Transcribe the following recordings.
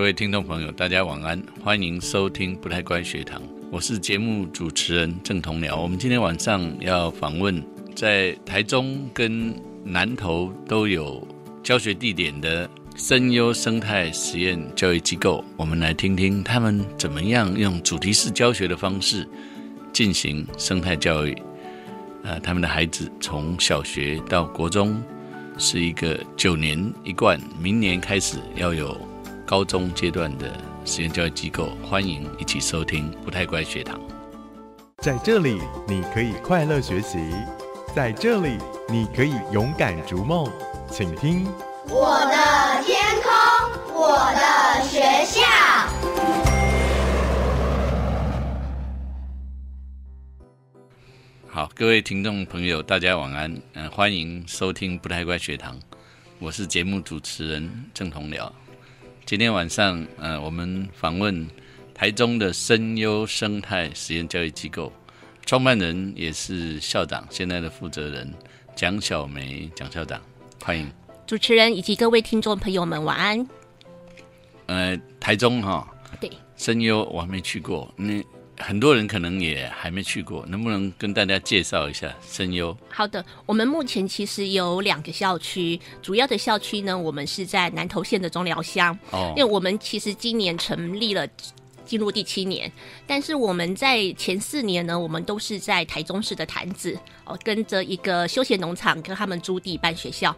各位听众朋友，大家晚安，欢迎收听不太乖学堂，我是节目主持人郑同僚。我们今天晚上要访问在台中跟南投都有教学地点的深优生态实验教育机构，我们来听听他们怎么样用主题式教学的方式进行生态教育。呃，他们的孩子从小学到国中是一个九年一贯，明年开始要有高中阶段的实验教育机构，欢迎一起收听不太乖学堂。在这里，你可以快乐学习；在这里，你可以勇敢逐梦。请听我的天空，我的学校。好，各位听众朋友，大家晚安。嗯、欢迎收听不太乖学堂，我是节目主持人郑同僚。今天晚上，呃，我们访问台中的声优生态实验教育机构创办人，也是校长，现在的负责人蒋小梅蒋校长，欢迎。主持人以及各位听众朋友们，晚安。呃，台中哈、对，声优我还没去过，那很多人可能也还没去过，能不能跟大家介绍一下声优？好的，我们目前其实有两个校区，主要的校区呢，我们是在南投县的中寮乡，哦因为我们其实今年成立了。进入第七年，但是我们在前四年呢，我们都是在台中市的坛子哦，跟着一个休闲农场跟他们租地办学校。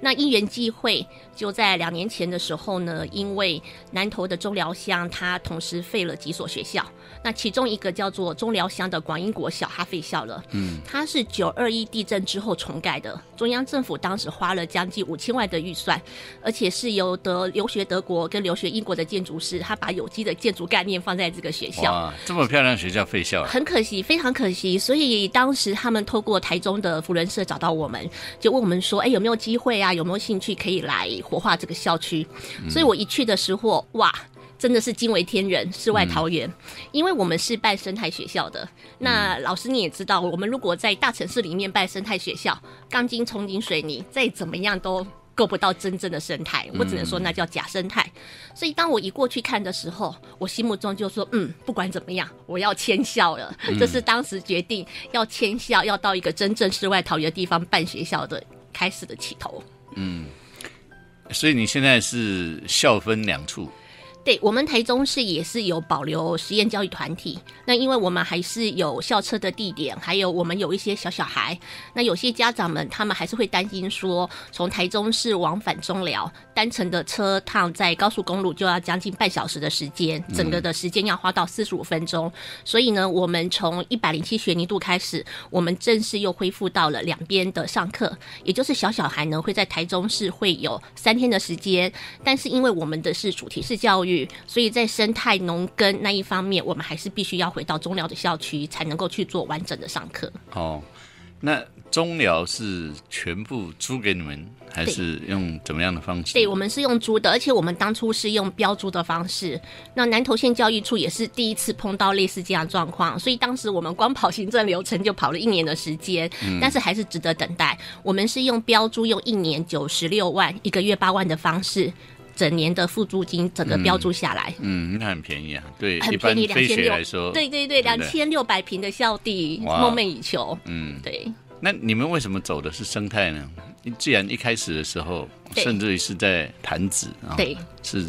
那因缘际会，就在两年前的时候呢，因为南投的中寮乡，它同时废了几所学校，那其中一个叫做中寮乡的广英国小，它废校了。嗯，它是九二一地震之后重盖的，中央政府当时花了将近五千万的预算，而且是由德留学德国跟留学英国的建筑师，他把有机的建筑概念放在这个学校。哇，这么漂亮的学校废校了，很可惜，非常可惜。所以当时他们透过台中的福伦社找到我们，就问我们说：“哎，有没有机会啊？有没有兴趣可以来活化这个校区？”所以我一去的时候，哇！真的是惊为天人，世外桃源。因为我们是办生态学校的，那老师你也知道，我们如果在大城市里面办生态学校，钢筋、冲筋、水泥，再怎么样都够不到真正的生态，我只能说那叫假生态。所以当我一过去看的时候，我心目中就说，嗯，不管怎么样，我要迁校了。这是当时决定要迁校，要到一个真正世外桃源的地方办学校的开始的起头。嗯所以你现在是校分两处，对我们台中市也是有保留实验教育团体，那因为我们还是有校车的地点，还有我们有一些小小孩，那有些家长们他们还是会担心说，从台中市往返中寮单程的车趟在高速公路就要将近半小时的时间，整个的时间要花到四十五分钟，所以呢，我们从一百零七学年度开始，我们正式又恢复到了两边的上课，也就是小小孩呢会在台中市会有三天的时间，但是因为我们的是主题式教育，所以在生态农耕那一方面，我们还是必须要回到中寮的校区才能够去做完整的上课。哦，那中寮是全部租给你们，还是用怎么样的方式？对，我们是用租的，而且我们当初是用标租的方式。那南投县教育处也是第一次碰到类似这样的状况，所以当时我们光跑行政流程就跑了一年的时间，但是还是值得等待。我们是用标租，用一年九十六万，一个月八万的方式。整年的付租金整个标注下来，嗯，那很便宜啊，对，很一般便宜，两飞千六学来说，对对对，两不千六百平的校地，梦寐以求。嗯，对，那你们为什么走的是生态呢？既然一开始的时候，甚至于是在潭子啊，对。是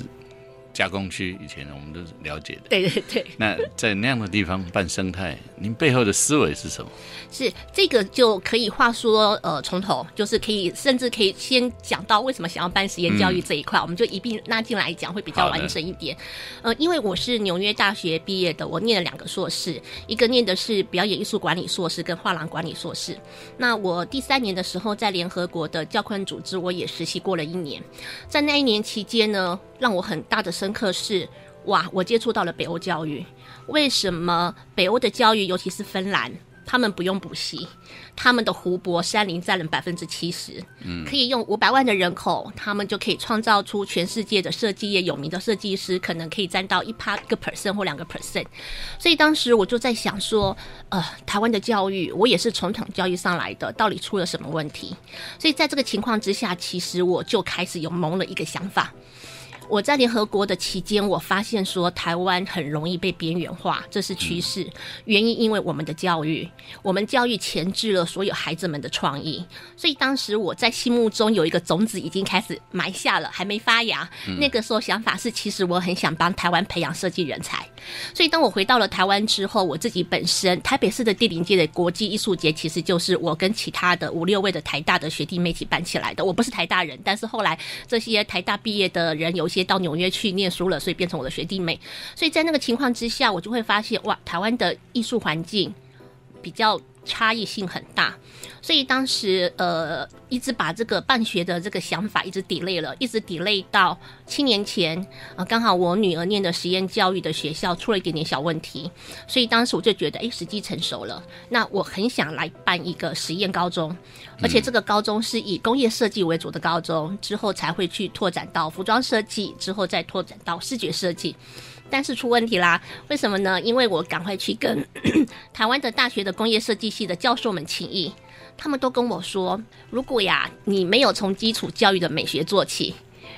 加工区，以前我们都是了解的。对对对，那在那样的地方办生态，您背后的思维是什么？是这个就可以话说，呃，从头就是可以，甚至可以先讲到为什么想要办实验教育这一块，我们就一并拉进来讲，会比较完整一点。呃，因为我是纽约大学毕业的，我念了两个硕士，一个念的是表演艺术管理硕士跟画廊管理硕士。那我第三年的时候，在联合国的教科文组织，我也实习过了一年。在那一年期间呢，让我很大的深刻是，哇，我接触到了北欧教育。为什么北欧的教育，尤其是芬兰，他们不用补习，他们的湖泊、山林占了百分之七十，嗯，可以用五百万的人口，他们就可以创造出全世界的设计业有名的设计师，可能可以占到一趴一个 percent 或两个 percent。所以当时我就在想说，呃，台湾的教育，我也是从统教育上来的，到底出了什么问题？所以在这个情况之下，其实我就开始有萌了一个想法。我在联合国的期间，我发现说台湾很容易被边缘化，这是趋势。原因因为我们的教育，我们教育前置了所有孩子们的创意，所以当时我在心目中有一个种子已经开始埋下了，还没发芽。那个时候想法是，其实我很想帮台湾培养设计人才。所以当我回到了台湾之后，我自己本身台北市的第零届的国际艺术节，其实就是我跟其他的五六位的台大的学弟妹一起办起来的。我不是台大人，但是后来这些台大毕业的人有接到纽约去念书了，所以变成我的学弟妹。所以在那个情况之下，我就会发现，哇，台湾的艺术环境比较差异性很大。所以当时呃，一直把这个办学的这个想法一直 delay 了，一直 delay 到七年前啊，刚好我女儿念的实验教育的学校出了一点点小问题，所以当时我就觉得，哎，时机成熟了，那我很想来办一个实验高中，而且这个高中是以工业设计为主的高中，之后才会去拓展到服装设计，之后再拓展到视觉设计。但是出问题啦，为什么呢？因为我赶快去跟 台湾的大学的工业设计系的教授们请益。他们都跟我说，如果呀，你没有从基础教育的美学做起，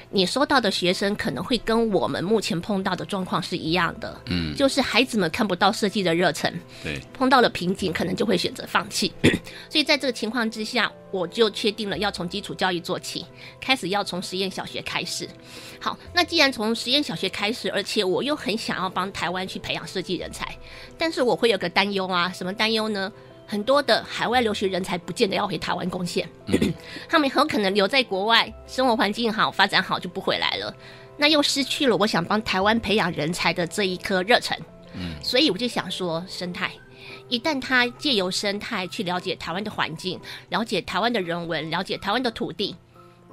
你收到的学生可能会跟我们目前碰到的状况是一样的。嗯，就是孩子们看不到设计的热忱，对，碰到了瓶颈，可能就会选择放弃。所以在这个情况之下，我就确定了要从基础教育做起，开始要从实验小学开始。好，那既然从实验小学开始，而且我又很想要帮台湾去培养设计人才，但是我会有个担忧啊，什么担忧呢？很多的海外留学人才不见得要回台湾贡献，他们很有可能留在国外，生活环境好，发展好就不回来了，那又失去了我想帮台湾培养人才的这一颗热忱。嗯，所以我就想说，生态一旦他借由生态去了解台湾的环境，了解台湾的人文，了解台湾的土地，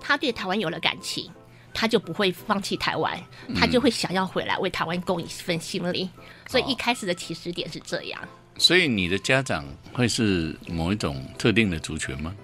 他对台湾有了感情，他就不会放弃台湾，他就会想要回来为台湾贡一份心力。所以一开始的起始点是这样。所以你的家长会是某一种特定的族群吗？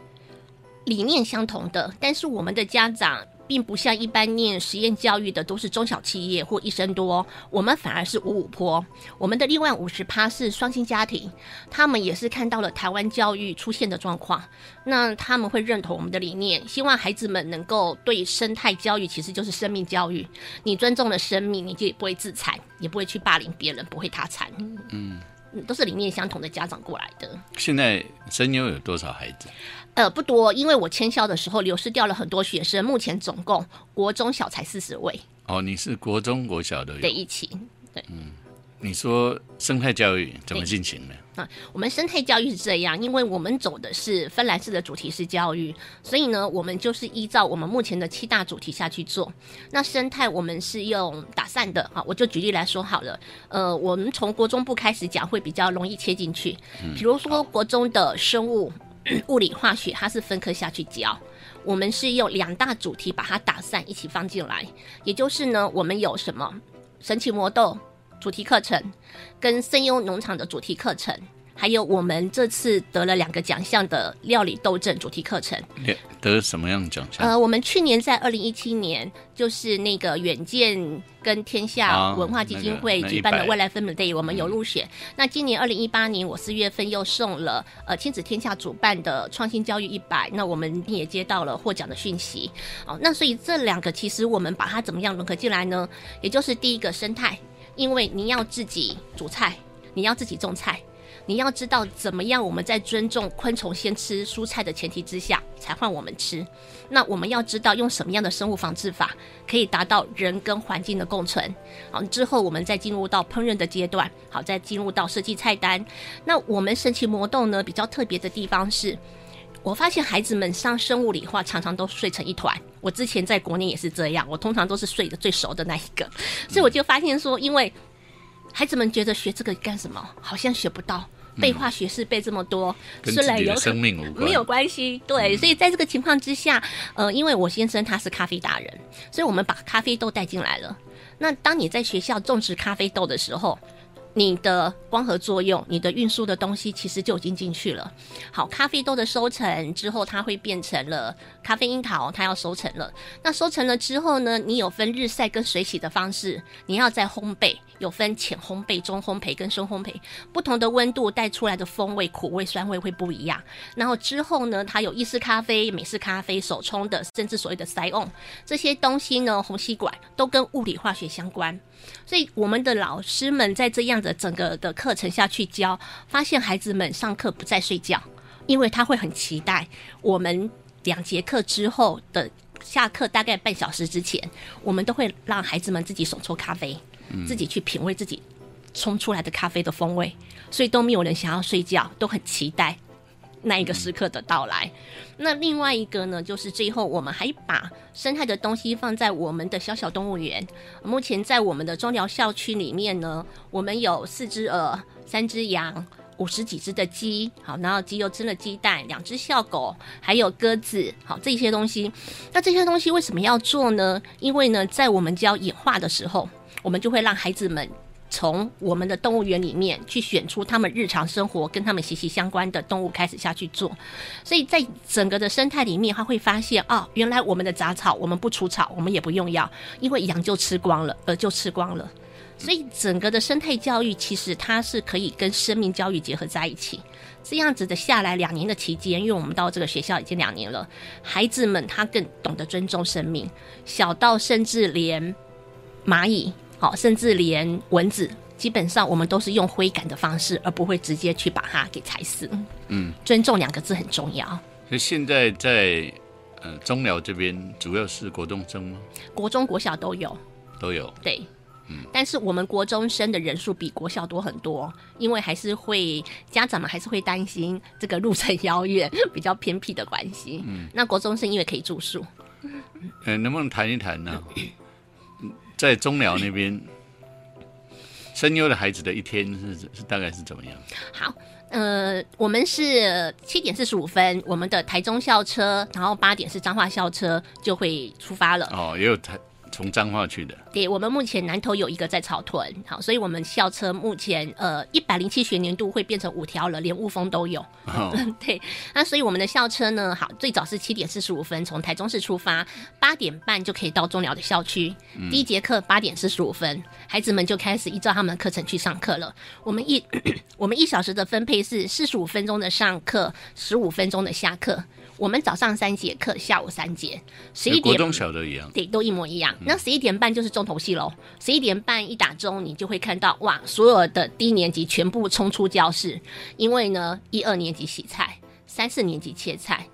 理念相同的，但是我们的家长并不像一般念实验教育的都是中小企业或一生多，我们反而是五五坡。我们的另外五十趴是双薪家庭，他们也是看到了台湾教育出现的状况，那他们会认同我们的理念，希望孩子们能够对生态教育其实就是生命教育。你尊重了生命，你就不会自残，也不会去霸凌别人，不会他残。嗯。都是理念相同的家长过来的。现在声优有多少孩子？呃，不多，因为我迁校的时候流失掉了很多学生。目前总共国中小才四十位。哦，你是国中国小的？对，一起。对，嗯。你说生态教育怎么进行呢？啊，我们生态教育是这样，因为我们走的是芬兰式的主题式教育，所以呢，我们就是依照我们目前的七大主题下去做。那生态我们是用打散的啊，我就举例来说好了。呃，我们从国中部开始讲会比较容易切进去。比如说国中的生物、物理、化学，它是分科下去教，我们是用两大主题把它打散一起放进来。也就是呢，我们有什么神奇魔豆。主题课程，跟声优农场的主题课程，还有我们这次得了两个奖项的料理斗争主题课程，得什么样奖项？呃，我们去年在二零一七年，就是那个远见跟天下文化基金会举办的未来分门 day，我们有入选。那今年二零一八年，我四月份又送了呃亲子天下主办的创新教育一百，那我们也接到了获奖的讯息。哦，那所以这两个其实我们把它怎么样融合进来呢？也就是第一个生态。因为你要自己煮菜，你要自己种菜，你要知道怎么样我们在尊重昆虫先吃蔬菜的前提之下才换我们吃。那我们要知道用什么样的生物防治法可以达到人跟环境的共存。好，之后我们再进入到烹饪的阶段，好，再进入到设计菜单。那我们神奇魔豆呢比较特别的地方是。我发现孩子们上生物理化常常都睡成一团。我之前在国内也是这样，我通常都是睡得最熟的那一个，所以我就发现说，因为孩子们觉得学这个干什么，好像学不到，背化学式背这么多，跟自己的生命无关，没有关系。对，所以在这个情况之下，呃，因为我先生他是咖啡达人，所以我们把咖啡豆带进来了。那当你在学校种植咖啡豆的时候，你的光合作用，你的运输的东西其实就已经进去了。好，咖啡豆的收成之后，它会变成了咖啡樱桃，它要收成了。那收成了之后呢，你有分日晒跟水洗的方式，你要再烘焙，有分浅烘焙、中烘焙跟深烘焙，不同的温度带出来的风味、苦味、酸味会不一样。然后之后呢，它有意式咖啡、美式咖啡、手冲的，甚至所谓的塞 on 这些东西呢，虹吸管都跟物理化学相关。所以我们的老师们在这样的整个的课程下去教，发现孩子们上课不再睡觉，因为他会很期待我们两节课之后的下课大概半小时之前，我们都会让孩子们自己手冲咖啡，自己去品味自己冲出来的咖啡的风味，所以都没有人想要睡觉，都很期待。那一个时刻的到来，那另外一个呢，就是最后我们还把生态的东西放在我们的小小动物园。目前在我们的中疗校区里面呢，我们有四只鹅、三只羊、五十几只的鸡，好，然后鸡又生了鸡蛋，两只小狗，还有鸽子，好，这些东西。那这些东西为什么要做呢？因为呢，在我们教演化的时候，我们就会让孩子们。从我们的动物园里面去选出他们日常生活跟他们息息相关的动物开始下去做，所以在整个的生态里面，他会发现哦，原来我们的杂草我们不除草，我们也不用药，因为羊就吃光了，鹅就吃光了。所以整个的生态教育其实它是可以跟生命教育结合在一起。这样子的下来两年的期间，因为我们到这个学校已经两年了，孩子们他更懂得尊重生命，小到甚至连蚂蚁。好，甚至连蚊子，基本上我们都是用挥赶的方式，而不会直接去把它给踩死。嗯，尊重两个字很重要。所以现在在呃中寮这边，主要是国中生吗？国中、国小都有，都有。对，嗯，但是我们国中生的人数比国小多很多，因为还是会家长们还是会担心这个路程遥远、比较偏僻的关系。嗯，那国中生因为可以住宿，嗯，能不能谈一谈呢？在中寮那边，声优的孩子的一天是是大概是怎么样？好，呃，我们是七点四十五分，我们的台中校车，然后八点是彰化校车就会出发了。哦，也有台。从彰化去的，对我们目前南头有一个在草屯，好，所以我们校车目前呃一百零七学年度会变成五条了，连雾峰都有。对，那所以我们的校车呢，好，最早是七点四十五分从台中市出发，八点半就可以到中寮的校区。第一节课八点四十五分，孩子们就开始依照他们的课程去上课了。我们一 我们一小时的分配是四十五分钟的上课，十五分钟的下课。我们早上三节课，下午三节，十一点。国中小都一样，对，都一模一样。那十一点半就是重头戏喽。十一点半一打钟，你就会看到哇，所有的低年级全部冲出教室，因为呢，一二年级洗菜，三四年级切菜，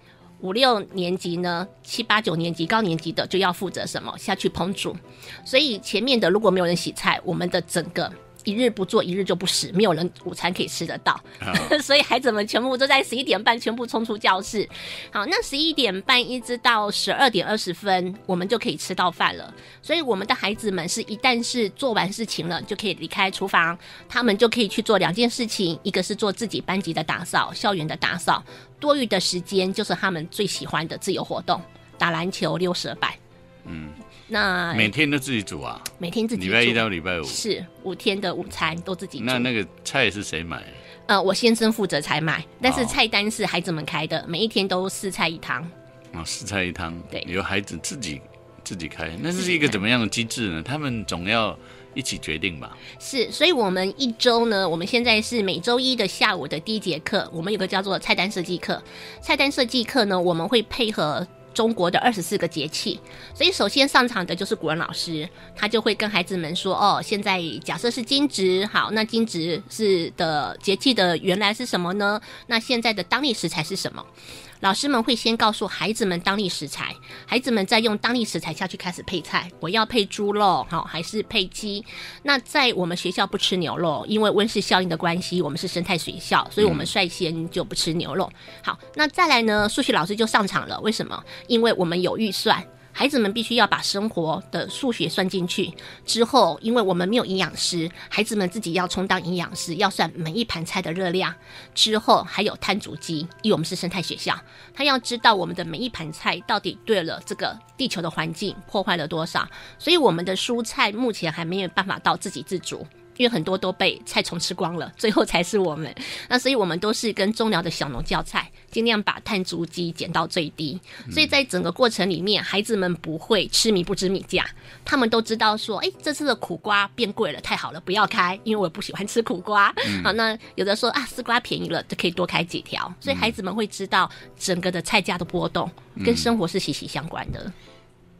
五六年级呢，七八九年级高年级的就要负责什么下去烹煮。所以前面的如果没有人洗菜，我们的整个。一日不做，一日就不食，没有人午餐可以吃得到，所以孩子们全部都在十一点半全部冲出教室。好，那十一点半一直到十二点二十分，我们就可以吃到饭了。所以我们的孩子们是一旦是做完事情了，就可以离开厨房，他们就可以去做两件事情，一个是做自己班级的打扫、校园的打扫，多余的时间就是他们最喜欢的自由活动，打篮球、溜蛇板。嗯。那每天都自己煮啊？每天自己。礼拜一到礼拜五是五天的午餐都自己。那那个菜是谁买？呃，我先生负责采买，但是菜单是孩子们开的，每一天都四菜一汤。啊，四菜一汤，对，由孩子自己自己开，那是一个怎么样的机制呢？他们总要一起决定吧？是，所以我们一周呢，我们现在是每周一的下午的第一节课，我们有个叫做菜单设计课。菜单设计课呢，我们会配合。中国的二十四个节气，所以首先上场的就是古人老师，他就会跟孩子们说：哦，现在假设是惊蛰，好，那惊蛰是的节气的原来是什么呢？那现在的当地食材是什么？老师们会先告诉孩子们当地食材，孩子们再用当地食材下去开始配菜。我要配猪肉，好还是配鸡？那在我们学校不吃牛肉，因为温室效应的关系，我们是生态学校，所以我们率先就不吃牛肉。好，那再来呢？数学老师就上场了，为什么？因为我们有预算。孩子们必须要把生活的数学算进去之后，因为我们没有营养师，孩子们自己要充当营养师，要算每一盘菜的热量。之后还有碳足迹，因为我们是生态学校，他要知道我们的每一盘菜到底对了这个地球的环境破坏了多少。所以我们的蔬菜目前还没有办法到自给自足。因为很多都被菜虫吃光了，最后才是我们。那所以我们都是跟中寮的小农教菜，尽量把碳足迹减到最低。所以在整个过程里面，孩子们不会吃米不知米价，他们都知道说，哎，这次的苦瓜变贵了，太好了，不要开，因为我不喜欢吃苦瓜。好，那有的说啊，丝瓜便宜了，就可以多开几条。所以孩子们会知道整个的菜价的波动跟生活是息息相关的。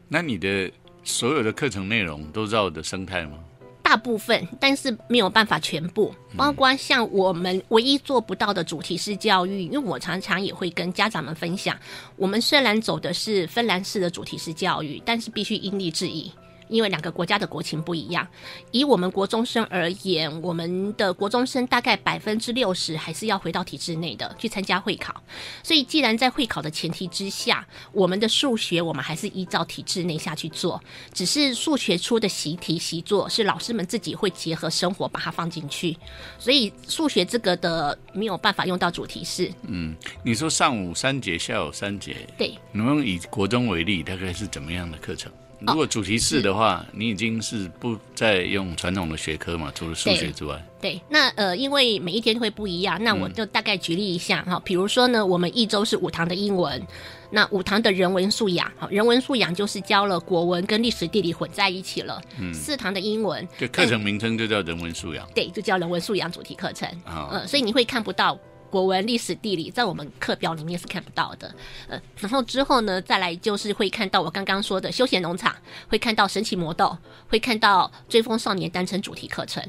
那你的所有的课程内容都绕的生态吗？大部分，但是没有办法全部，包括像我们唯一做不到的主题式教育，因为我常常也会跟家长们分享，我们虽然走的是芬兰式的主题式教育，但是必须因地制宜。因为两个国家的国情不一样，以我们国中生而言，我们的国中生大概百分之六十还是要回到体制内的去参加会考。所以，既然在会考的前提之下，我们的数学我们还是依照体制内下去做，只是数学出的习题习作是老师们自己会结合生活把它放进去。所以，数学这个的没有办法用到主题式。嗯，你说上午三节，下午三节，对，能不能以国中为例，大概是怎么样的课程？如果主题是的话，你已经是不再用传统的学科嘛？除了数学之外，对，那呃，因为每一天会不一样，那我就大概举例一下哈。比如说呢，我们一周是五堂的英文，那五堂的人文素养，好，人文素养就是教了国文跟历史地理混在一起了。嗯，四堂的英文，就课程名称就叫人文素养，对，就叫人文素养主题课程。嗯，所以你会看不到。国文、历史、地理，在我们课表里面是看不到的。呃，然后之后呢，再来就是会看到我刚刚说的休闲农场，会看到神奇魔豆，会看到追风少年单程主题课程。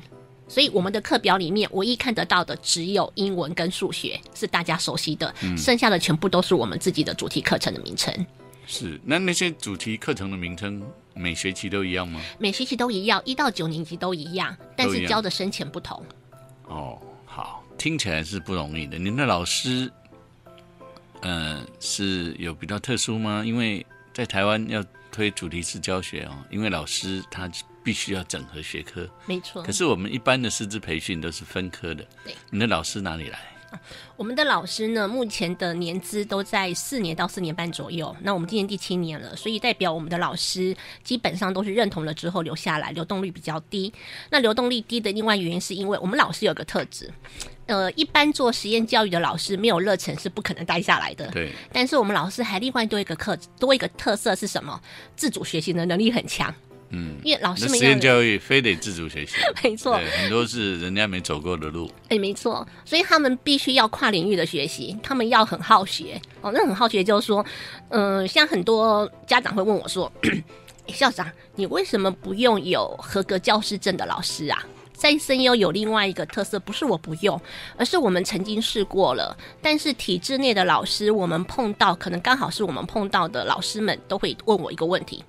所以我们的课表里面，唯一看得到的只有英文跟数学是大家熟悉的，剩下的全部都是我们自己的主题课程的名称。是，那那些主题课程的名称每学期都一样吗？每学期都一样，一到九年级都一样，但是教的深浅不同。哦。听起来是不容易的。您的老师，呃，是有比较特殊吗？因为在台湾要推主题式教学哦，因为老师他必须要整合学科，没错。可是我们一般的师资培训都是分科的。对，你的老师哪里来？我们的老师呢，目前的年资都在四年到四年半左右。那我们今年第七年了，所以代表我们的老师基本上都是认同了之后留下来，流动率比较低。那流动率低的另外原因是因为我们老师有个特质，呃，一般做实验教育的老师没有热忱是不可能待下来的。对。但是我们老师还另外多一个课，多一个特色是什么？自主学习的能力很强。嗯，因为老师们实验教育非得自主学习，没错，很多是人家没走过的路。哎，没错，所以他们必须要跨领域的学习，他们要很好学哦。那很好学就是说，嗯，像很多家长会问我说：“校长，你为什么不用有合格教师证的老师啊？”在声优有另外一个特色，不是我不用，而是我们曾经试过了，但是体制内的老师，我们碰到可能刚好是我们碰到的老师们都会问我一个问题。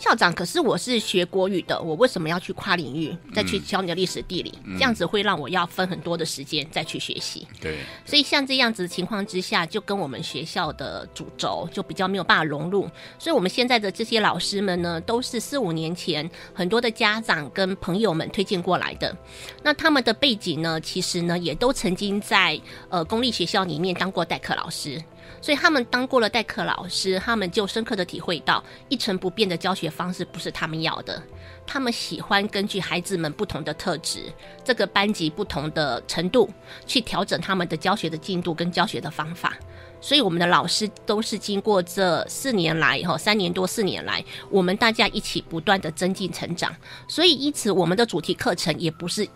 校长，可是我是学国语的，我为什么要去跨领域再去教你的历史地理？这样子会让我要分很多的时间再去学习。对，所以像这样子的情况之下，就跟我们学校的主轴就比较没有办法融入。所以我们现在的这些老师们呢，都是四五年前很多的家长跟朋友们推荐过来的。那他们的背景呢，其实呢，也都曾经在呃公立学校里面当过代课老师。所以他们当过了代课老师，他们就深刻的体会到一成不变的教学方式不是他们要的。他们喜欢根据孩子们不同的特质，这个班级不同的程度，去调整他们的教学的进度跟教学的方法。所以我们的老师都是经过这四年来，哈三年多四年来，我们大家一起不断的增进成长。所以因此，我们的主题课程也不是。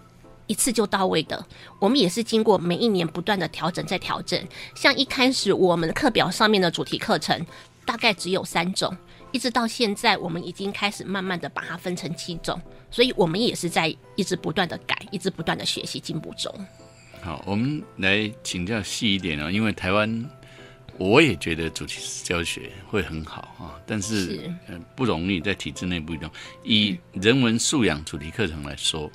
一次就到位的，我们也是经过每一年不断的调整再调整。像一开始我们课表上面的主题课程大概只有三种，一直到现在我们已经开始慢慢的把它分成七种，所以我们也是在一直不断的改，一直不断的学习进步中。好，我们来请教细一点啊，因为台湾我也觉得主题教学会很好啊，但是不容易在体制内不一样。以人文素养主题课程来说。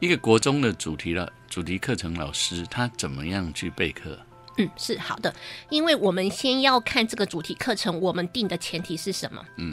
一个国中的主题了，主题课程老师他怎么样去备课？嗯，是好的，因为我们先要看这个主题课程，我们定的前提是什么？嗯，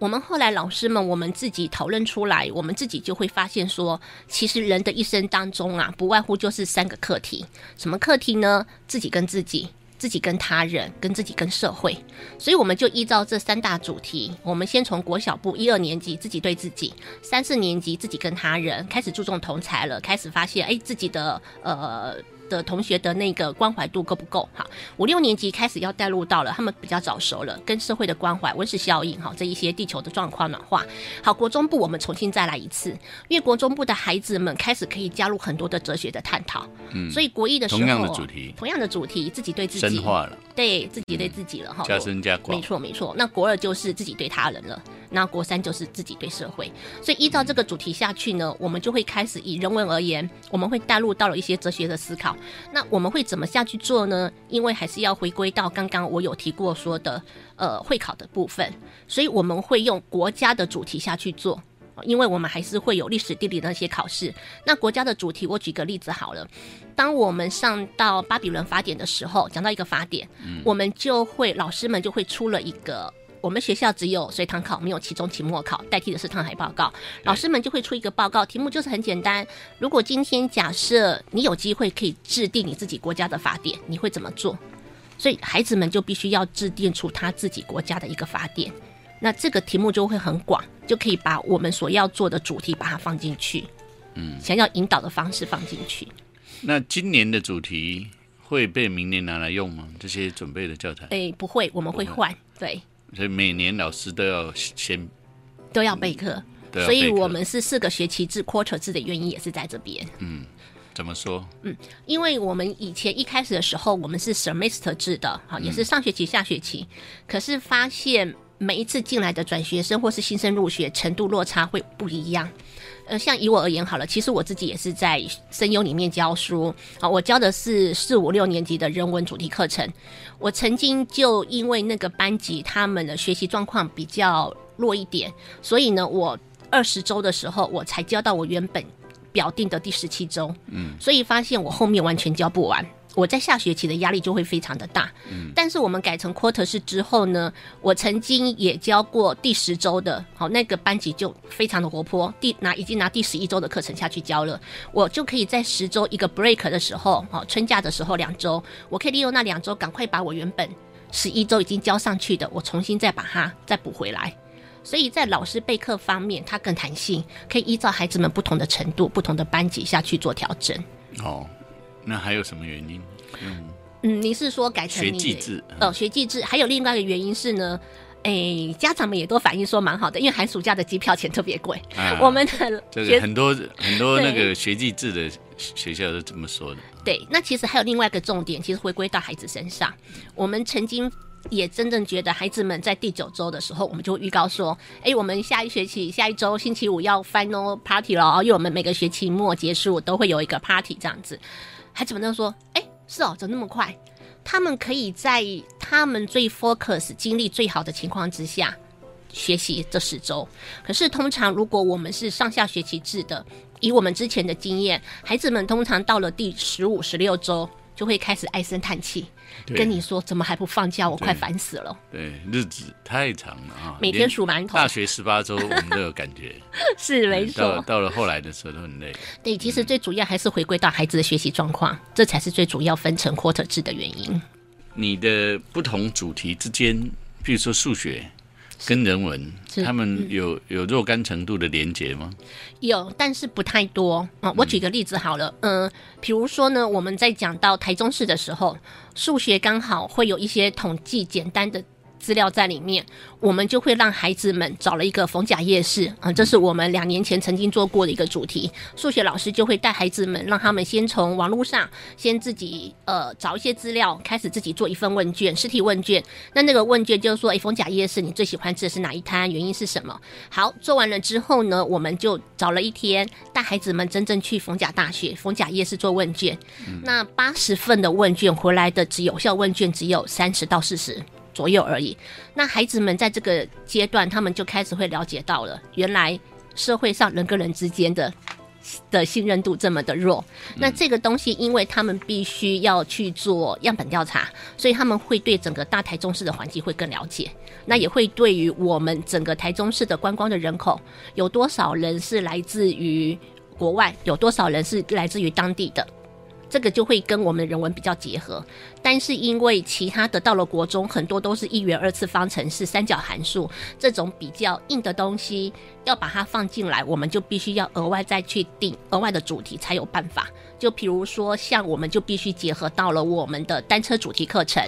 我们后来老师们我们自己讨论出来，我们自己就会发现说，其实人的一生当中啊，不外乎就是三个课题，什么课题呢？自己跟自己。自己跟他人、跟自己跟社会，所以我们就依照这三大主题，我们先从国小部一二年级自己对自己，三四年级自己跟他人，开始注重同才了，开始发现哎自己的呃。的同学的那个关怀度够不够？哈，五六年级开始要带入到了，他们比较早熟了，跟社会的关怀、温室效应，哈，这一些地球的状况暖化。好，国中部我们重新再来一次，因为国中部的孩子们开始可以加入很多的哲学的探讨，嗯，所以国一的时候，同样的主题，同样的主题，自己对自己深化了，对自己对自己了，哈，加深加广，没错没错。那国二就是自己对他人了。那国三就是自己对社会，所以依照这个主题下去呢，我们就会开始以人文而言，我们会带入到了一些哲学的思考。那我们会怎么下去做呢？因为还是要回归到刚刚我有提过说的，呃，会考的部分，所以我们会用国家的主题下去做，因为我们还是会有历史地理那些考试。那国家的主题，我举个例子好了，当我们上到巴比伦法典的时候，讲到一个法典，我们就会老师们就会出了一个。我们学校只有随堂考，没有期中、期末考，代替的是趟海报告。老师们就会出一个报告，题目就是很简单。如果今天假设你有机会可以制定你自己国家的法典，你会怎么做？所以孩子们就必须要制定出他自己国家的一个法典。那这个题目就会很广，就可以把我们所要做的主题把它放进去。嗯，想要引导的方式放进去。那今年的主题会被明年拿来用吗？这些准备的教材？哎，不会，我们会换。对。所以每年老师都要先都要备课，所以我们是四个学期制 quarter 制的原因也是在这边。嗯，怎么说？嗯，因为我们以前一开始的时候，我们是 semester 制的，好，也是上学期、下学期，可是发现每一次进来的转学生或是新生入学程度落差会不一样。呃，像以我而言好了，其实我自己也是在声优里面教书啊，我教的是四五六年级的人文主题课程。我曾经就因为那个班级他们的学习状况比较弱一点，所以呢，我二十周的时候我才教到我原本表定的第十七周，嗯，所以发现我后面完全教不完。我在下学期的压力就会非常的大，嗯，但是我们改成 quarter 式之后呢，我曾经也教过第十周的，好那个班级就非常的活泼，第拿已经拿第十一周的课程下去教了，我就可以在十周一个 break 的时候，好春假的时候两周，我可以利用那两周赶快把我原本十一周已经教上去的，我重新再把它再补回来，所以在老师备课方面，它更弹性，可以依照孩子们不同的程度、不同的班级下去做调整。哦。那还有什么原因？嗯嗯，你是说改成学技制？哦，学技制。还有另外一个原因是呢，哎，家长们也都反映说蛮好的，因为寒暑假的机票钱特别贵。我们的这个很多很多那个学技制的学校都这么说的。对，那其实还有另外一个重点，其实回归到孩子身上。我们曾经也真正觉得，孩子们在第九周的时候，我们就预告说，哎，我们下一学期下一周星期五要 final party 了，因为我们每个学期末结束都会有一个 party 这样子。孩子们都说：“哎，是哦，走那么快？他们可以在他们最 focus、精力最好的情况之下学习这十周。可是，通常如果我们是上下学期制的，以我们之前的经验，孩子们通常到了第十五、十六周。”就会开始唉声叹气，跟你说怎么还不放假？我快烦死了。对，日子太长了啊！每天数馒头。大学十八周，我们都有感觉。是没错。到到了后来的时候都很累。对，其实最主要还是回归到孩子的学习状况，这才是最主要分成 quarter 制的原因。你的不同主题之间，比如说数学。跟人文，他们有有若干程度的连结吗？有，但是不太多啊。我举个例子好了，嗯，比如说呢，我们在讲到台中市的时候，数学刚好会有一些统计简单的。资料在里面，我们就会让孩子们找了一个逢甲夜市啊，这是我们两年前曾经做过的一个主题。数学老师就会带孩子们，让他们先从网络上先自己呃找一些资料，开始自己做一份问卷，实体问卷。那那个问卷就是说，哎，逢甲夜市你最喜欢吃的是哪一摊？原因是什么？好，做完了之后呢，我们就找了一天带孩子们真正去逢甲大学、逢甲夜市做问卷。那八十份的问卷回来的只有效问卷只有三十到四十。左右而已。那孩子们在这个阶段，他们就开始会了解到了，原来社会上人跟人之间的的信任度这么的弱。那这个东西，因为他们必须要去做样本调查，所以他们会对整个大台中市的环境会更了解。那也会对于我们整个台中市的观光的人口，有多少人是来自于国外，有多少人是来自于当地的。这个就会跟我们的人文比较结合。但是因为其他的到了国中，很多都是一元二次方程式、三角函数这种比较硬的东西，要把它放进来，我们就必须要额外再去定额外的主题才有办法。就比如说，像我们就必须结合到了我们的单车主题课程，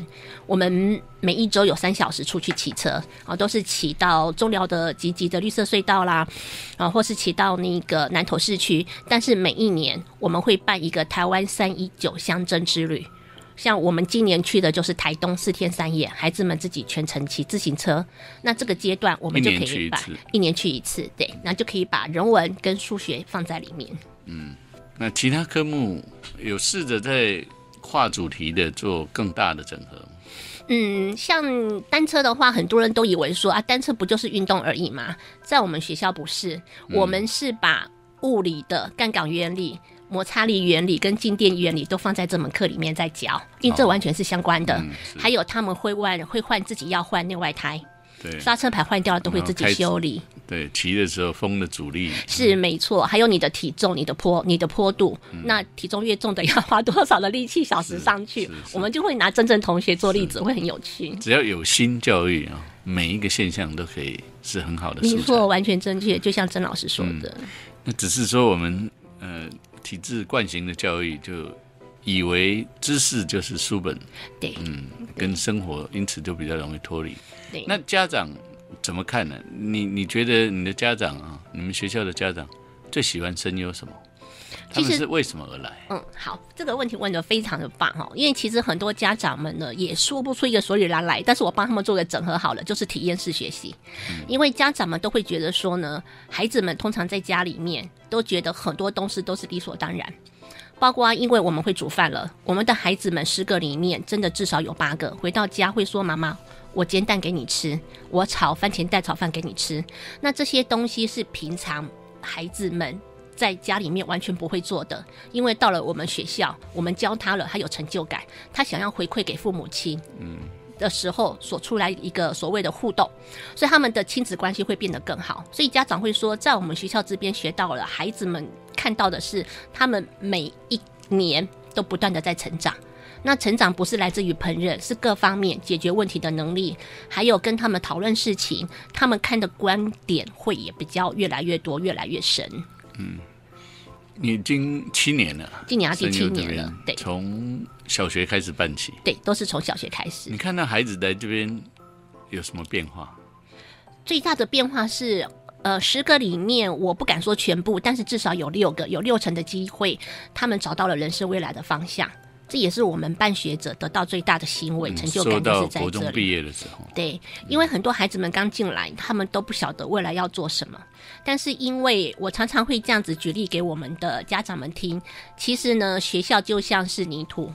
我们每一周有三小时出去骑车，啊，都是骑到中寮的吉吉的绿色隧道啦，啊，或是骑到那个南投市区。但是每一年我们会办一个台湾三一九乡镇之旅，像我们今年去的就是台东四天三夜，孩子们自己全程骑自行车。那这个阶段我们就可以把一年去一次，对，那就可以把人文跟数学放在里面。嗯。那其他科目有试着在跨主题的做更大的整合。嗯，像单车的话，很多人都以为说啊，单车不就是运动而已吗？在我们学校不是，我们是把物理的杠杆原理、摩擦力原理跟静电原理都放在这门课里面在教，因为这完全是相关的。还有他们会换会换自己要换内外胎。刹车牌坏掉了都会自己修理。对，骑的时候风的阻力是没错，还有你的体重、你的坡、你的坡度。那体重越重的要花多少的力气小时上去？我们就会拿真正同学做例子，会很有趣。只要有心教育啊，每一个现象都可以是很好的。没错，完全正确，就像曾老师说的。那只是说我们呃体制惯行的教育，就以为知识就是书本，对，嗯，跟生活因此就比较容易脱离。那家长怎么看呢？你你觉得你的家长啊，你们学校的家长最喜欢声优什么？他们是为什么而来？嗯，好，这个问题问的非常的棒哈，因为其实很多家长们呢也说不出一个所以然来，但是我帮他们做个整合好了，就是体验式学习。因为家长们都会觉得说呢，孩子们通常在家里面都觉得很多东西都是理所当然，包括因为我们会煮饭了，我们的孩子们十个里面真的至少有八个回到家会说妈妈。我煎蛋给你吃，我炒番茄蛋炒饭给你吃。那这些东西是平常孩子们在家里面完全不会做的，因为到了我们学校，我们教他了，他有成就感，他想要回馈给父母亲，嗯，的时候所出来一个所谓的互动，所以他们的亲子关系会变得更好。所以家长会说，在我们学校这边学到了，孩子们看到的是他们每一年都不断的在成长。那成长不是来自于烹饪，是各方面解决问题的能力，还有跟他们讨论事情，他们看的观点会也比较越来越多，越来越深。嗯，已经七年了，今年要第七年了，对，从小学开始办起，对，都是从小学开始。你看到孩子在这边有什么变化？最大的变化是，呃，十个里面我不敢说全部，但是至少有六个，有六成的机会，他们找到了人生未来的方向。这也是我们办学者得到最大的欣慰、成就感，就是在这里。毕业的时候，对，因为很多孩子们刚进来，他们都不晓得未来要做什么。但是因为我常常会这样子举例给我们的家长们听，其实呢，学校就像是泥土，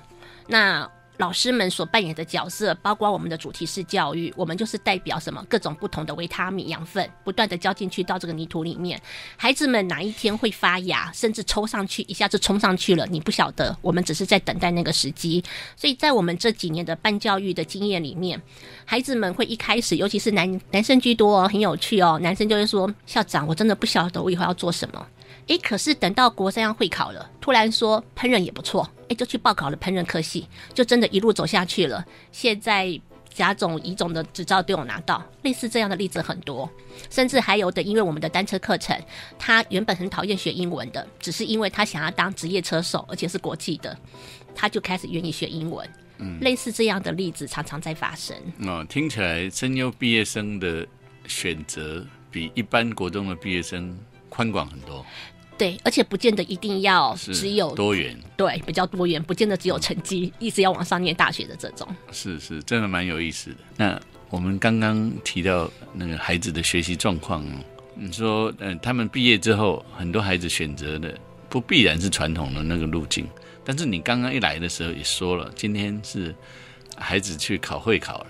那。老师们所扮演的角色，包括我们的主题式教育，我们就是代表什么各种不同的维他命、养分，不断的浇进去到这个泥土里面。孩子们哪一天会发芽，甚至抽上去，一下子冲上去了，你不晓得。我们只是在等待那个时机。所以在我们这几年的办教育的经验里面，孩子们会一开始，尤其是男男生居多，哦很有趣哦。男生就会说：“校长，我真的不晓得我以后要做什么。”诶，可是等到国三要会考了，突然说烹饪也不错，诶，就去报考了烹饪科系，就真的一路走下去了。现在甲种、乙种的执照都有拿到，类似这样的例子很多，甚至还有的，因为我们的单车课程，他原本很讨厌学英文的，只是因为他想要当职业车手，而且是国际的，他就开始愿意学英文。嗯，类似这样的例子常常在发生。哦，听起来声优毕业生的选择比一般国中的毕业生宽广很多。对，而且不见得一定要只有多元，对，比较多元，不见得只有成绩，一直要往上念大学的这种。是是，真的蛮有意思的。那我们刚刚提到那个孩子的学习状况，你说，嗯，他们毕业之后，很多孩子选择的不必然是传统的那个路径，但是你刚刚一来的时候也说了，今天是孩子去考会考了。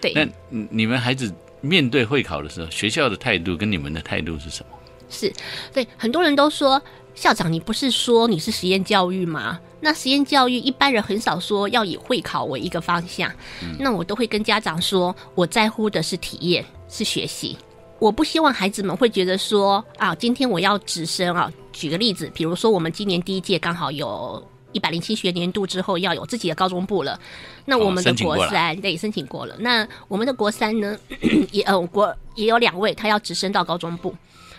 对，那你们孩子面对会考的时候，学校的态度跟你们的态度是什么？是对很多人都说校长，你不是说你是实验教育吗？那实验教育一般人很少说要以会考为一个方向。那我都会跟家长说，我在乎的是体验，是学习。我不希望孩子们会觉得说啊，今天我要直升啊。举个例子，比如说我们今年第一届刚好有一百零七学年度之后要有自己的高中部了。那我们的国三、对申请过了。那我们的国三呢，也呃国也有两位他要直升到高中部。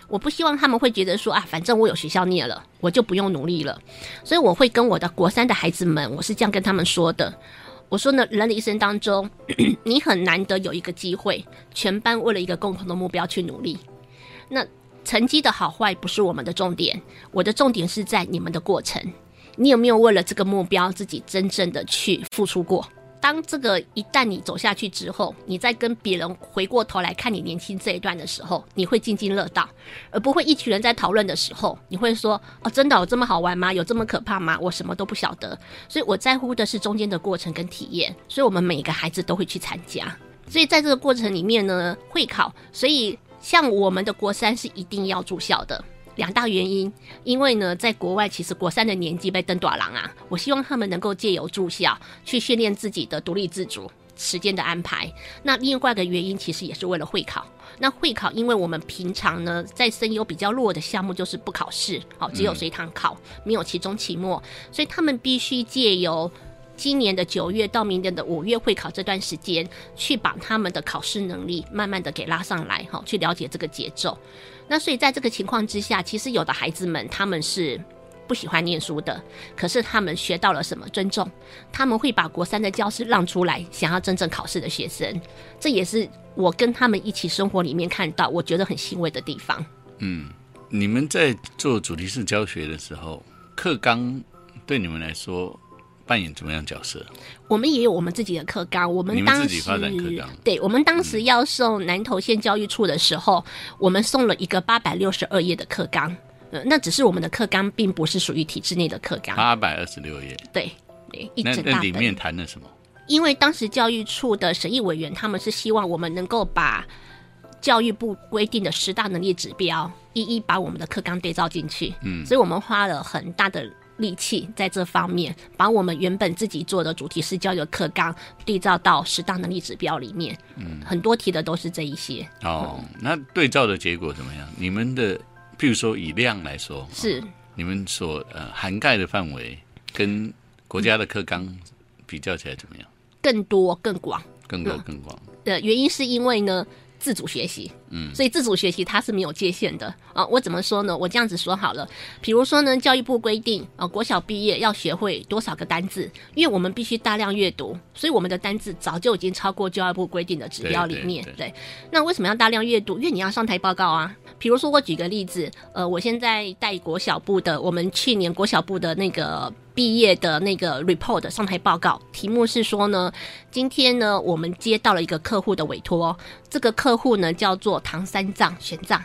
我不希望他们会觉得说啊，反正我有学校念了，我就不用努力了。所以我会跟我的国三的孩子们，我是这样跟他们说的。我说呢，人的一生当中，你很难得有一个机会，全班为了一个共同的目标去努力。那成绩的好坏不是我们的重点，我的重点是在你们的过程。你有没有为了这个目标自己真正的去付出过？当这个一旦你走下去之后，你再跟别人回过头来看你年轻这一段的时候，你会津津乐道，而不会一群人在讨论的时候，你会说：“哦，真的有这么好玩吗？有这么可怕吗？我什么都不晓得。”所以我在乎的是中间的过程跟体验，所以我们每个孩子都会去参加。所以在这个过程里面呢，会考，所以像我们的国三是一定要住校的。两大原因，因为呢，在国外其实国三的年纪被登短廊啊，我希望他们能够借由住校去训练自己的独立自主时间的安排。那另外一个原因其实也是为了会考。那会考，因为我们平常呢在声优比较弱的项目就是不考试，好，只有随堂考，没有期中、期末，所以他们必须借由今年的九月到明年的五月会考这段时间，去把他们的考试能力慢慢的给拉上来，哈，去了解这个节奏。那所以在这个情况之下，其实有的孩子们他们是不喜欢念书的，可是他们学到了什么尊重，他们会把国三的教室让出来，想要真正考试的学生，这也是我跟他们一起生活里面看到我觉得很欣慰的地方。嗯你们在做主题式教学的时候，课纲对你们来说扮演怎么样角色？我们也有我们自己的课纲，我们当时对，我们当时要送南投县教育处的时候，我们送了一个八百六十二页的课纲。呃，那只是我们的课纲，并不是属于体制内的课纲。八百二十六页，对，对，一整大本。那里面谈了什么？因为当时教育处的审议委员，他们是希望我们能够把教育部规定的十大能力指标，一一把我们的课纲对照进去。嗯，所以我们花了很大的力气在这方面，把我们原本自己做的主题式教育课纲对照到适当能力指标里面。嗯，很多提的都是这一些。哦，那对照的结果怎么样？你们的，譬如说以量来说，是你们所呃涵盖的范围跟国家的课纲比较起来怎么样？更多更广。更多更广？的原因是因为呢，自主学习，嗯，所以自主学习它是没有界限的啊。我怎么说呢？我这样子说好了，比如说呢，教育部规定啊，国小毕业要学会多少个单字，因为我们必须大量阅读，所以我们的单字早就已经超过教育部规定的指标里面。对对对，那为什么要大量阅读？因为你要上台报告啊。比如说，我举个例子，呃，我现在带国小部的，我们去年国小部的那个毕业的那个 report 上台报告，题目是说呢，今天呢，我们接到了一个客户的委托，这个客户呢叫做唐三藏玄奘，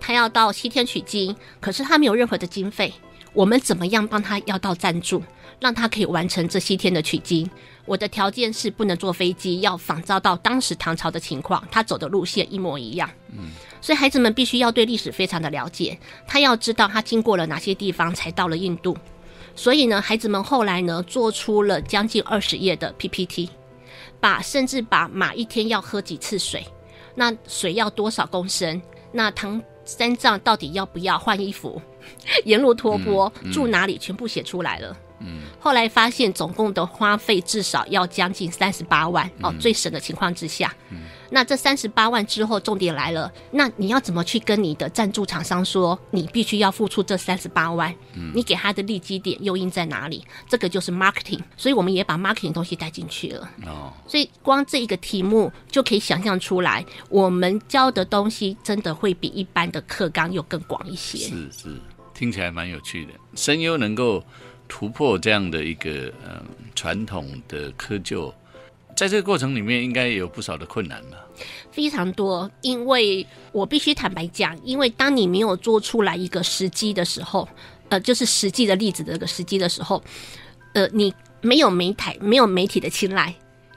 他要到西天取经，可是他没有任何的经费，我们怎么样帮他要到赞助，让他可以完成这西天的取经？我的条件是不能坐飞机，要仿照到当时唐朝的情况，他走的路线一模一样。嗯，所以孩子们必须要对历史非常的了解，他要知道他经过了哪些地方才到了印度。所以呢，孩子们后来呢，做出了将近二十页的 PPT，把甚至把马一天要喝几次水，那水要多少公升，那唐三藏到底要不要换衣服，沿路托钵、住哪里，全部写出来了。嗯，后来发现总共的花费至少要将近三十八万哦，最省的情况之下，那这三十八万之后，重点来了，那你要怎么去跟你的赞助厂商说，你必须要付出这三十八万？嗯你给他的利基点诱因在哪里？这个就是 marketing，所以我们也把 marketing 东西带进去了。哦，所以光这一个题目就可以想象出来，我们教的东西真的会比一般的课纲又更广一些。是是，听起来蛮有趣的。声优能够突破这样的一个嗯传统的窠臼，在这个过程里面应该有不少的困难吧？非常多，因为我必须坦白讲，因为当你没有做出来一个时机的时候，呃，就是实际的例子的这个时机的时候，呃，你没有媒体没有媒体的青睐，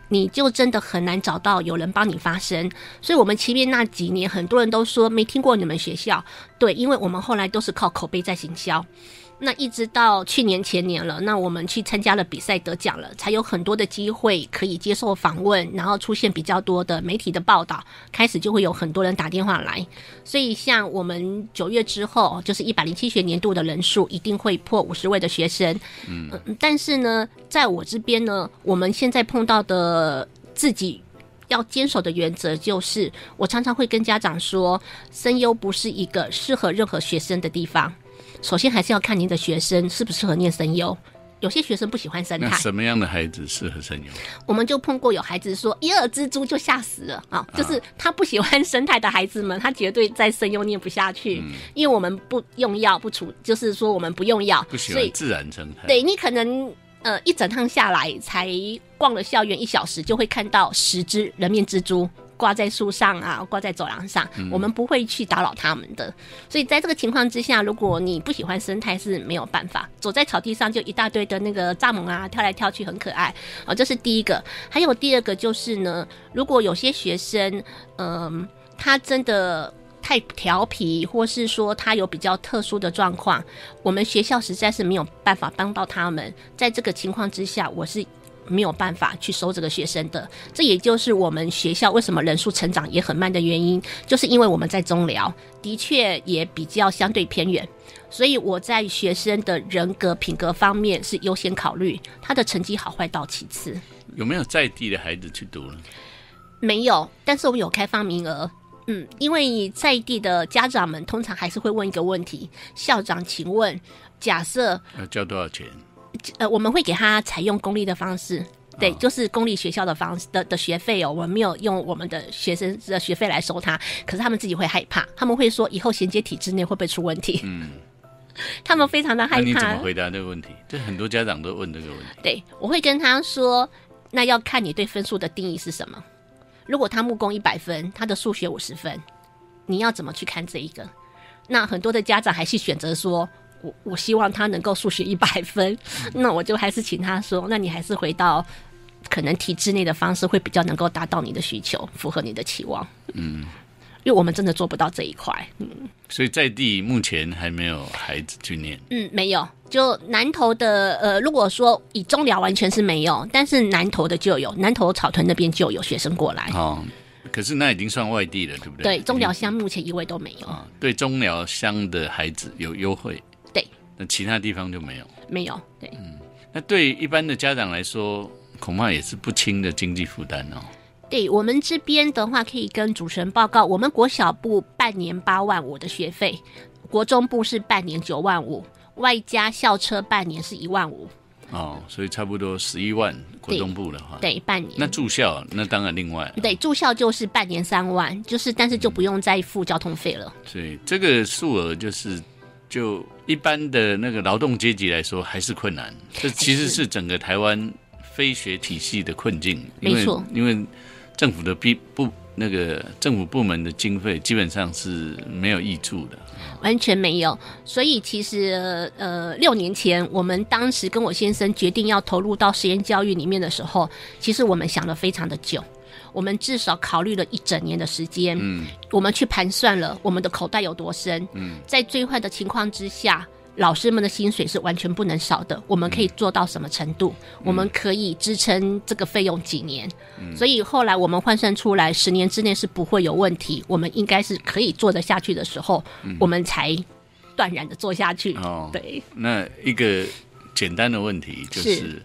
你就真的很难找到有人帮你发声。所以，我们前面那几年，很多人都说没听过你们学校，对，因为我们后来都是靠口碑在行销。那一直到去年前年了，那我们去参加了比赛得奖了，才有很多的机会可以接受访问，然后出现比较多的媒体的报道，开始就会有很多人打电话来。所以像我们九月之后，就是一百零七学年度的人数一定会破五十位的学生。嗯，但是呢，在我这边呢，我们现在碰到的自己要坚守的原则就是，我常常会跟家长说，声优不是一个适合任何学生的地方。首先还是要看您的学生适不适合念声优，有些学生不喜欢生态。什么样的孩子适合声优？我们就碰过有孩子说一二蜘蛛就吓死了啊，就是他不喜欢生态的孩子们，他绝对在声优念不下去，因为我们不用药不处，就是说我们不用药，不喜欢自然生态。对你可能呃一整趟下来才逛了校园一小时，就会看到十只人面蜘蛛。挂在树上啊，挂在走廊上，我们不会去打扰他们的。所以在这个情况之下，如果你不喜欢生态是没有办法。走在草地上就一大堆的那个蚱蜢啊，跳来跳去很可爱哦，这是第一个。还有第二个就是呢，如果有些学生，嗯，他真的太调皮，或是说他有比较特殊的状况，我们学校实在是没有办法帮到他们。在这个情况之下，我是。没有办法去收这个学生的，这也就是我们学校为什么人数成长也很慢的原因，就是因为我们在中寮的确也比较相对偏远，所以我在学生的人格品格方面是优先考虑，他的成绩好坏到其次。有没有在地的孩子去读呢？没有，但是我们有开放名额。嗯，因为在地的家长们通常还是会问一个问题：校长，请问，假设要交多少钱？呃，我们会给他采用公立的方式，对，就是公立学校的方式的的学费哦，我们没有用我们的学生的学费来收他，可是他们自己会害怕，他们会说以后衔接体制内会不会出问题？嗯，他们非常的害怕。你怎么回答这个问题？这很多家长都问这个问题。对，我会跟他说，那要看你对分数的定义是什么。如果他木工一百分，他的数学五十分，你要怎么去看这一个？那很多的家长还是选择说。我我希望他能够数学一百 分，那我就还是请他说，那你还是回到可能体制内的方式会比较能够达到你的需求，符合你的期望。嗯，因为我们真的做不到这一块。嗯，所以在地目前还没有孩子去念。嗯，没有。就南投的呃，如果说以中寮完全是没有，但是南投的就有，南投草屯那边就有学生过来。哦。可是那已经算外地了，对不对？对，中寮乡目前一位都没有。啊，对中寮乡的孩子有优惠。那其他地方就没有，没有，对，嗯，那对一般的家长来说，恐怕也是不轻的经济负担哦。对我们这边的话，可以跟主持人报告，我们国小部半年八万五的学费，国中部是半年九万五，外加校车半年是一万五。哦，所以差不多十一万，国中部的话，对，半年。那住校那当然另外，对，住校就是半年三万，就是但是就不用再付交通费了。所以这个数额就是。就一般的那个劳动阶级来说，还是困难。这其实是整个台湾非学体系的困境。没错，因为政府的必不那个政府部门的经费基本上是没有益处的，完全没有。所以其实呃，六年前我们当时跟我先生决定要投入到实验教育里面的时候，其实我们想了非常的久。我们至少考虑了一整年的时间，嗯，我们去盘算了我们的口袋有多深，嗯，在最坏的情况之下，老师们的薪水是完全不能少的，我们可以做到什么程度？我们可以支撑这个费用几年？所以后来我们换算出来，十年之内是不会有问题，我们应该是可以做得下去的时候，我们才断然的做下去。哦，对。那一个简单的问题就是，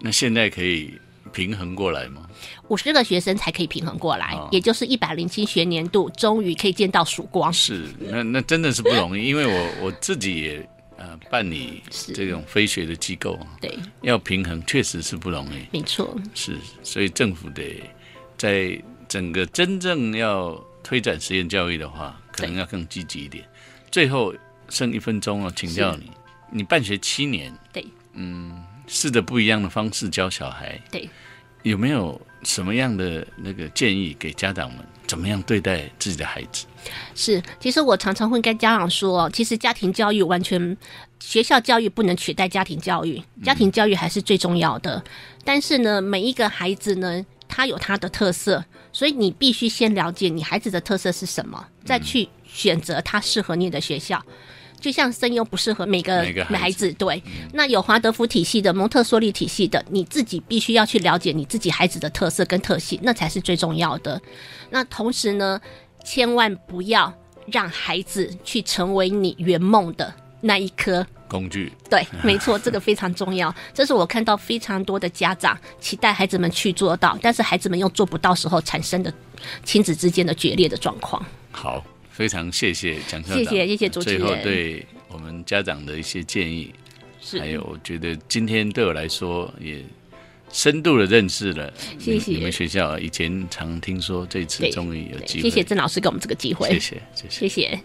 那现在可以平衡过来吗？五十个学生才可以平衡过来，也就是一百零七学年度终于可以见到曙光。是，那那真的是不容易，因为我我自己也呃办理这种非学的机构，对，要平衡确实是不容易。没错，是，所以政府得在整个真正要推展实验教育的话，可能要更积极一点。最后剩一分钟哦，请教你，你办学七年，对，嗯，试着不一样的方式教小孩，对，有没有？什么样的那个建议给家长们？怎么样对待自己的孩子？是，其实我常常会跟家长说，其实家庭教育完全，学校教育不能取代家庭教育，家庭教育还是最重要的。但是呢，每一个孩子呢，他有他的特色，所以你必须先了解你孩子的特色是什么，再去选择他适合你的学校。就像声优不适合每个孩子，对，那有华德福体系的、蒙特梭利体系的，你自己必须要去了解你自己孩子的特色跟特性，那才是最重要的。那同时呢，千万不要让孩子去成为你圆梦的那一颗工具，对，没错，这个非常重要。这是我看到非常多的家长期待孩子们去做到，但是孩子们又做不到时候产生的亲子之间的决裂的状况。好，非常谢谢蒋校长，谢谢谢谢主持人最后对我们家长的一些建议，是还有我觉得今天对我来说也深度的认识了谢谢。你你们学校以前常听说，这次终于有机会，谢谢郑老师给我们这个机会，谢谢谢谢。谢谢